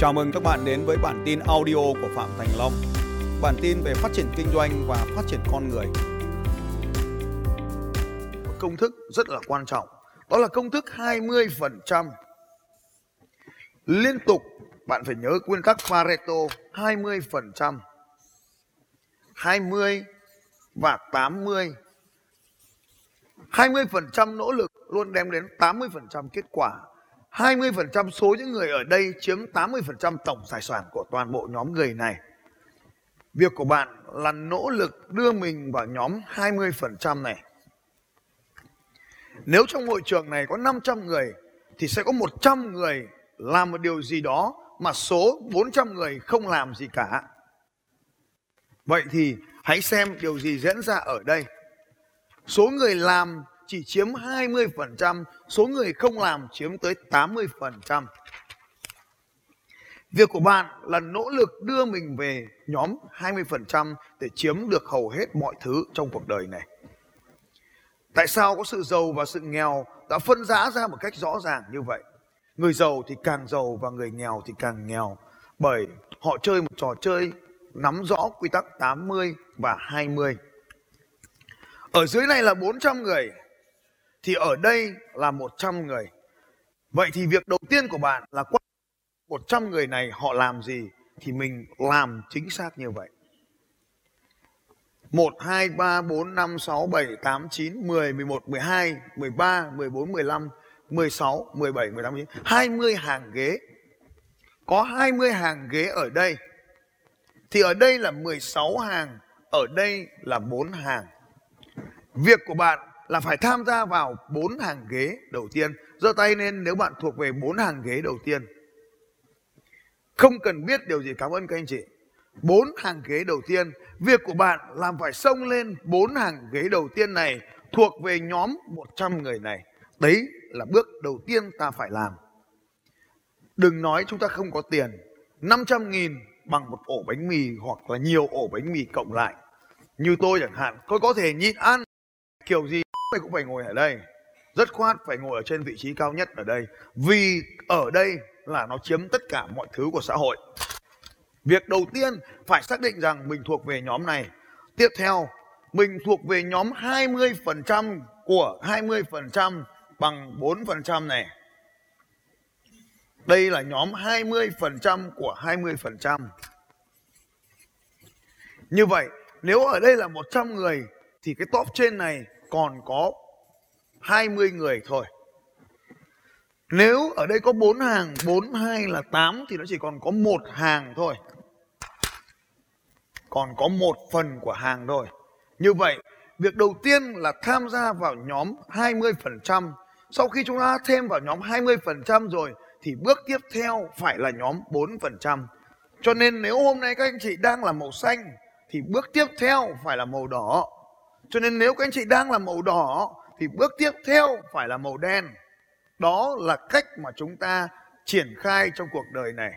Chào mừng các bạn đến với bản tin audio của Phạm Thành Long. Bản tin về phát triển kinh doanh và phát triển con người. Một công thức rất là quan trọng, đó là công thức 20%. Liên tục bạn phải nhớ nguyên tắc Pareto 20%. 20 và 80. 20% nỗ lực luôn đem đến 80% kết quả 20% số những người ở đây chiếm 80% tổng tài sản của toàn bộ nhóm người này. Việc của bạn là nỗ lực đưa mình vào nhóm 20% này. Nếu trong hội trường này có 500 người, thì sẽ có 100 người làm một điều gì đó mà số 400 người không làm gì cả. Vậy thì hãy xem điều gì diễn ra ở đây. Số người làm chỉ chiếm 20%, số người không làm chiếm tới 80%. Việc của bạn là nỗ lực đưa mình về nhóm 20% để chiếm được hầu hết mọi thứ trong cuộc đời này. Tại sao có sự giàu và sự nghèo đã phân rã ra một cách rõ ràng như vậy? Người giàu thì càng giàu và người nghèo thì càng nghèo bởi họ chơi một trò chơi nắm rõ quy tắc 80 và 20. Ở dưới này là 400 người, thì ở đây là 100 người. Vậy thì việc đầu tiên của bạn là quan 100 người này họ làm gì thì mình làm chính xác như vậy. 1, 2, 3, 4, 5, 6, 7, 8, 9, 10, 11, 12, 13, 14, 15, 16, 17, 18, 19, 20 hàng ghế. Có 20 hàng ghế ở đây. Thì ở đây là 16 hàng, ở đây là 4 hàng. Việc của bạn là phải tham gia vào bốn hàng ghế đầu tiên. giơ tay lên nếu bạn thuộc về bốn hàng ghế đầu tiên. Không cần biết điều gì cảm ơn các anh chị. Bốn hàng ghế đầu tiên, việc của bạn làm phải xông lên bốn hàng ghế đầu tiên này thuộc về nhóm 100 người này. Đấy là bước đầu tiên ta phải làm. Đừng nói chúng ta không có tiền. 500 nghìn bằng một ổ bánh mì hoặc là nhiều ổ bánh mì cộng lại. Như tôi chẳng hạn, tôi có thể nhịn ăn kiểu gì mày cũng phải ngồi ở đây. Rất khoát phải ngồi ở trên vị trí cao nhất ở đây. Vì ở đây là nó chiếm tất cả mọi thứ của xã hội. Việc đầu tiên phải xác định rằng mình thuộc về nhóm này. Tiếp theo mình thuộc về nhóm 20% của 20% bằng 4% này. Đây là nhóm 20% của 20%. Như vậy, nếu ở đây là 100 người thì cái top trên này còn có 20 người thôi. Nếu ở đây có 4 hàng, 4 2 là 8 thì nó chỉ còn có một hàng thôi. Còn có một phần của hàng thôi. Như vậy, việc đầu tiên là tham gia vào nhóm 20%. Sau khi chúng ta thêm vào nhóm 20% rồi thì bước tiếp theo phải là nhóm 4%. Cho nên nếu hôm nay các anh chị đang là màu xanh thì bước tiếp theo phải là màu đỏ. Cho nên nếu các anh chị đang là màu đỏ, thì bước tiếp theo phải là màu đen. Đó là cách mà chúng ta triển khai trong cuộc đời này.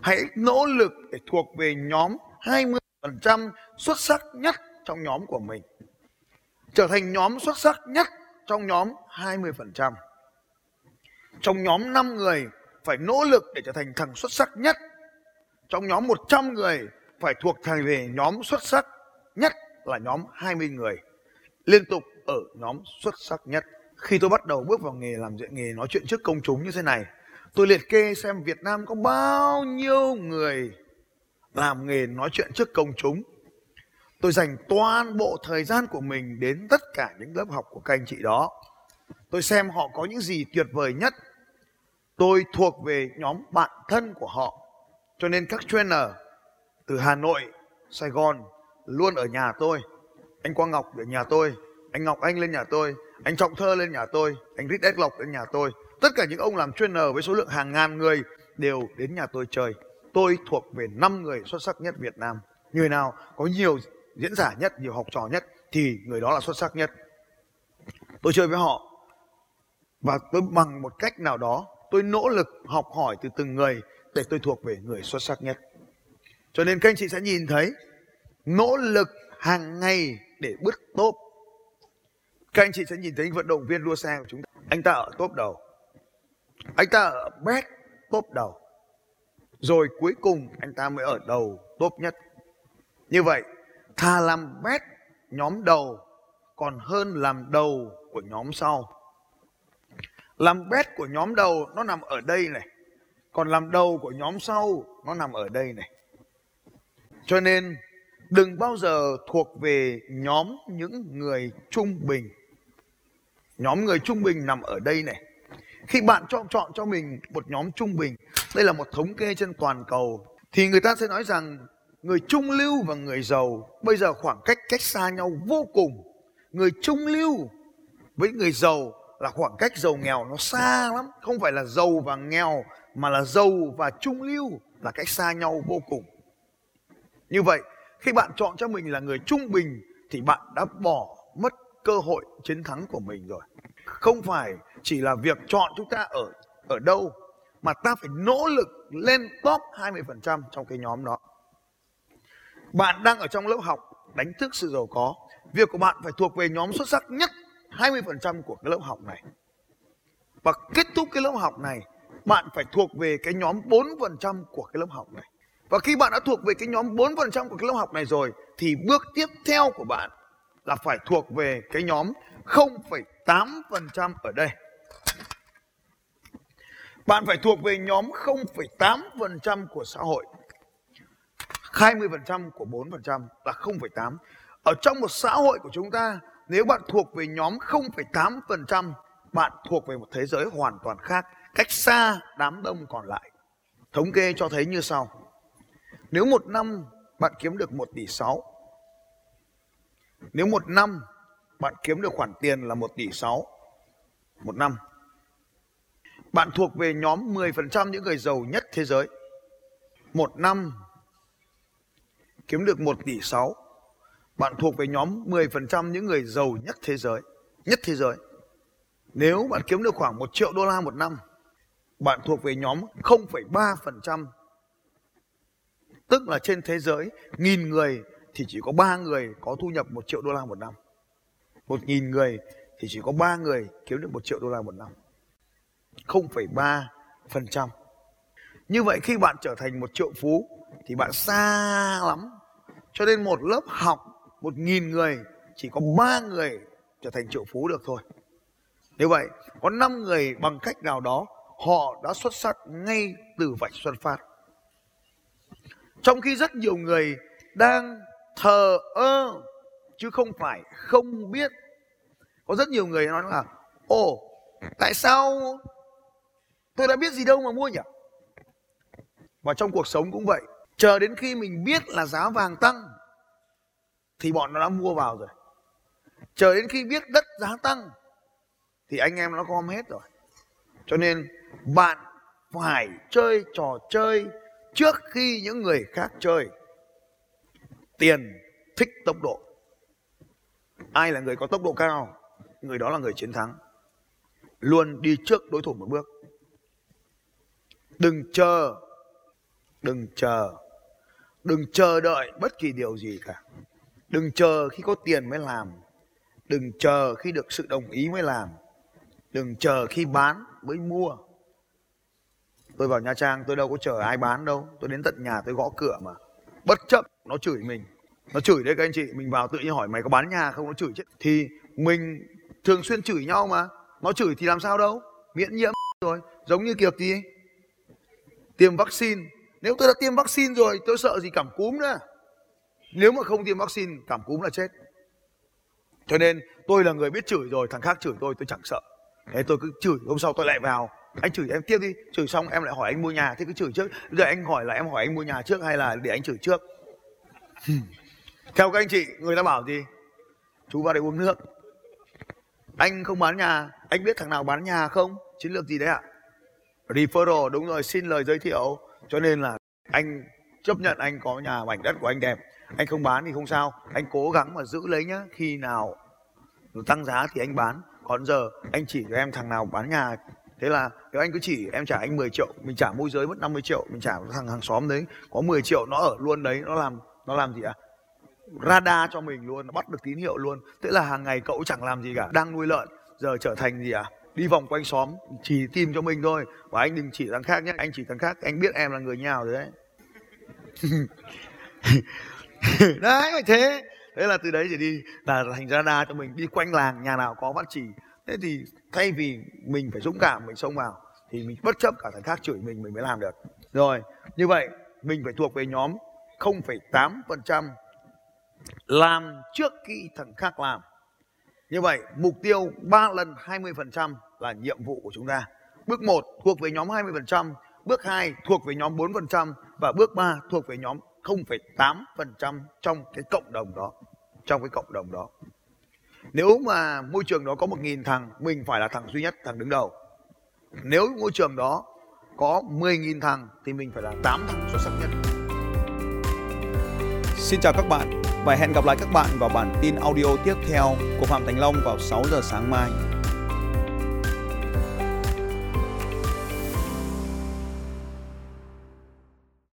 Hãy nỗ lực để thuộc về nhóm 20% xuất sắc nhất trong nhóm của mình. Trở thành nhóm xuất sắc nhất trong nhóm 20%. Trong nhóm 5 người, phải nỗ lực để trở thành thằng xuất sắc nhất. Trong nhóm 100 người, phải thuộc thành về nhóm xuất sắc nhất là nhóm 20 người liên tục ở nhóm xuất sắc nhất. Khi tôi bắt đầu bước vào nghề làm dạy nghề nói chuyện trước công chúng như thế này, tôi liệt kê xem Việt Nam có bao nhiêu người làm nghề nói chuyện trước công chúng. Tôi dành toàn bộ thời gian của mình đến tất cả những lớp học của các anh chị đó. Tôi xem họ có những gì tuyệt vời nhất. Tôi thuộc về nhóm bạn thân của họ. Cho nên các trainer từ Hà Nội, Sài Gòn luôn ở nhà tôi. Anh Quang Ngọc ở nhà tôi, anh Ngọc Anh lên nhà tôi, anh Trọng Thơ lên nhà tôi, anh Rít Ed Lộc lên nhà tôi. Tất cả những ông làm chuyên nờ với số lượng hàng ngàn người đều đến nhà tôi chơi. Tôi thuộc về 5 người xuất sắc nhất Việt Nam. Người nào có nhiều diễn giả nhất, nhiều học trò nhất, thì người đó là xuất sắc nhất. Tôi chơi với họ và tôi bằng một cách nào đó, tôi nỗ lực học hỏi từ từng người để tôi thuộc về người xuất sắc nhất. Cho nên các anh chị sẽ nhìn thấy nỗ lực hàng ngày để bứt top các anh chị sẽ nhìn thấy vận động viên đua xe của chúng ta. Anh ta ở top đầu. Anh ta ở best top đầu. Rồi cuối cùng anh ta mới ở đầu top nhất. Như vậy, thà làm best nhóm đầu, còn hơn làm đầu của nhóm sau. Làm best của nhóm đầu nó nằm ở đây này, còn làm đầu của nhóm sau nó nằm ở đây này. Cho nên đừng bao giờ thuộc về nhóm những người trung bình. Nhóm người trung bình nằm ở đây này. Khi bạn chọn chọn cho mình một nhóm trung bình, đây là một thống kê trên toàn cầu, thì người ta sẽ nói rằng người trung lưu và người giàu bây giờ khoảng cách cách xa nhau vô cùng. Người trung lưu với người giàu là khoảng cách giàu nghèo nó xa lắm. Không phải là giàu và nghèo, mà là giàu và trung lưu là cách xa nhau vô cùng. Như vậy khi bạn chọn cho mình là người trung bình thì bạn đã bỏ mất cơ hội chiến thắng của mình rồi không phải chỉ là việc chọn chúng ta ở ở đâu mà ta phải nỗ lực lên top 20% trong cái nhóm đó. Bạn đang ở trong lớp học đánh thức sự giàu có. Việc của bạn phải thuộc về nhóm xuất sắc nhất 20% của cái lớp học này. Và kết thúc cái lớp học này, bạn phải thuộc về cái nhóm 4% của cái lớp học này. Và khi bạn đã thuộc về cái nhóm 4% của cái lớp học này rồi thì bước tiếp theo của bạn là phải thuộc về cái nhóm 0,8% ở đây. Bạn phải thuộc về nhóm 0,8% của xã hội. 20% của 4% là 0,8. Ở trong một xã hội của chúng ta, nếu bạn thuộc về nhóm 0,8%, bạn thuộc về một thế giới hoàn toàn khác, cách xa đám đông còn lại. Thống kê cho thấy như sau. Nếu một năm bạn kiếm được 1 tỷ 6, nếu một năm bạn kiếm được khoản tiền là 1 tỷ 6 một năm bạn thuộc về nhóm 10% những người giàu nhất thế giới. Một năm kiếm được 1 tỷ 6. Bạn thuộc về nhóm 10% những người giàu nhất thế giới. Nhất thế giới. Nếu bạn kiếm được khoảng 1 triệu đô la một năm, bạn thuộc về nhóm 0,3%. Tức là trên thế giới, nghìn người thì chỉ có 3 người có thu nhập 1 triệu đô la một năm. 1.000 người thì chỉ có 3 người kiếm được 1 triệu đô la một năm. 0,3%. Như vậy khi bạn trở thành một triệu phú thì bạn xa lắm. Cho nên một lớp học một nghìn người chỉ có ba người trở thành triệu phú được thôi. Như vậy có 5 người bằng cách nào đó họ đã xuất sắc ngay từ vạch xuất phát. Trong khi rất nhiều người đang thờ ơ chứ không phải không biết. Có rất nhiều người nói là Ồ, tại sao Tôi đã biết gì đâu mà mua nhỉ? Và trong cuộc sống cũng vậy. Chờ đến khi mình biết là giá vàng tăng thì bọn nó đã mua vào rồi. Chờ đến khi biết đất giá tăng thì anh em nó gom hết rồi. Cho nên bạn phải chơi trò chơi trước khi những người khác chơi. Tiền thích tốc độ. Ai là người có tốc độ cao? Người đó là người chiến thắng. Luôn đi trước đối thủ một bước. Đừng chờ, đừng chờ, đừng chờ đợi bất kỳ điều gì cả. Đừng chờ khi có tiền mới làm. Đừng chờ khi được sự đồng ý mới làm. Đừng chờ khi bán mới mua. Tôi vào Nha Trang, tôi đâu có chờ ai bán đâu. Tôi đến tận nhà, tôi gõ cửa mà. Bất chấp, nó chửi mình. Nó chửi đấy các anh chị. Mình vào tự nhiên hỏi mày có bán nhà không? Nó chửi chết. Thì mình thường xuyên chửi nhau mà. Nó chửi thì làm sao đâu. Miễn nhiễm rồi. Giống như Kiệt gì tiêm vaccine nếu tôi đã tiêm vaccine rồi, tôi sợ gì cảm cúm nữa nếu mà không tiêm vaccine, cảm cúm là chết cho nên, tôi là người biết chửi rồi, thằng khác chửi tôi tôi chẳng sợ thế tôi cứ chửi, hôm sau tôi lại vào anh chửi em tiếp đi chửi xong em lại hỏi anh mua nhà thế cứ chửi trước. Bây giờ anh hỏi là em hỏi anh mua nhà trước hay là để anh chửi trước? Theo các anh chị người ta bảo gì? Chú vào đây uống nước. Anh không bán nhà anh biết thằng nào bán nhà không? Chiến lược gì đấy ạ? À? referral đúng rồi xin lời giới thiệu. Cho nên là anh chấp nhận anh có nhà mảnh đất của anh đẹp. Anh không bán thì không sao anh cố gắng mà giữ lấy nhá. Khi nào tăng giá thì anh bán. Còn giờ anh chỉ cho em thằng nào bán nhà thế là nếu anh cứ chỉ em trả anh 10 triệu, mình trả môi giới mất 50 triệu, mình trả thằng, hàng xóm đấy, có 10 triệu nó ở luôn đấy, nó làm nó làm gì ạ? À? radar cho mình luôn, nó bắt được tín hiệu luôn. Thế là hàng ngày cậu chẳng làm gì cả, đang nuôi lợn, giờ trở thành gì à đi vòng quanh xóm, chỉ tìm cho mình thôi. Và anh đừng chỉ thằng khác nhé, anh chỉ thằng khác, anh biết em là người nhào rồi đấy. Đấy, phải thế. Thế là từ đấy chỉ đi, là thành radar cho mình, đi quanh làng, nhà nào có phát chỉ thế thì thay vì mình phải dũng cảm mình xông vào thì mình bất chấp cả thằng khác chửi mình mình mới làm được. Rồi như vậy mình phải thuộc về nhóm 0,8% làm trước khi thằng khác làm. Như vậy mục tiêu 3 lần 20% là nhiệm vụ của chúng ta. Bước 1 thuộc về nhóm 20% bước 2 thuộc về nhóm 4% và bước 3 thuộc về nhóm 0,8% trong cái cộng đồng đó trong cái cộng đồng đó nếu mà môi trường đó có 1.000 thằng, mình phải là thằng duy nhất, thằng đứng đầu nếu môi trường đó có 10.000 thằng, thì mình phải là 8 thằng xuất sắc nhất Xin chào các bạn và hẹn gặp lại các bạn vào bản tin audio tiếp theo của Phạm Thành Long vào 6 giờ sáng mai.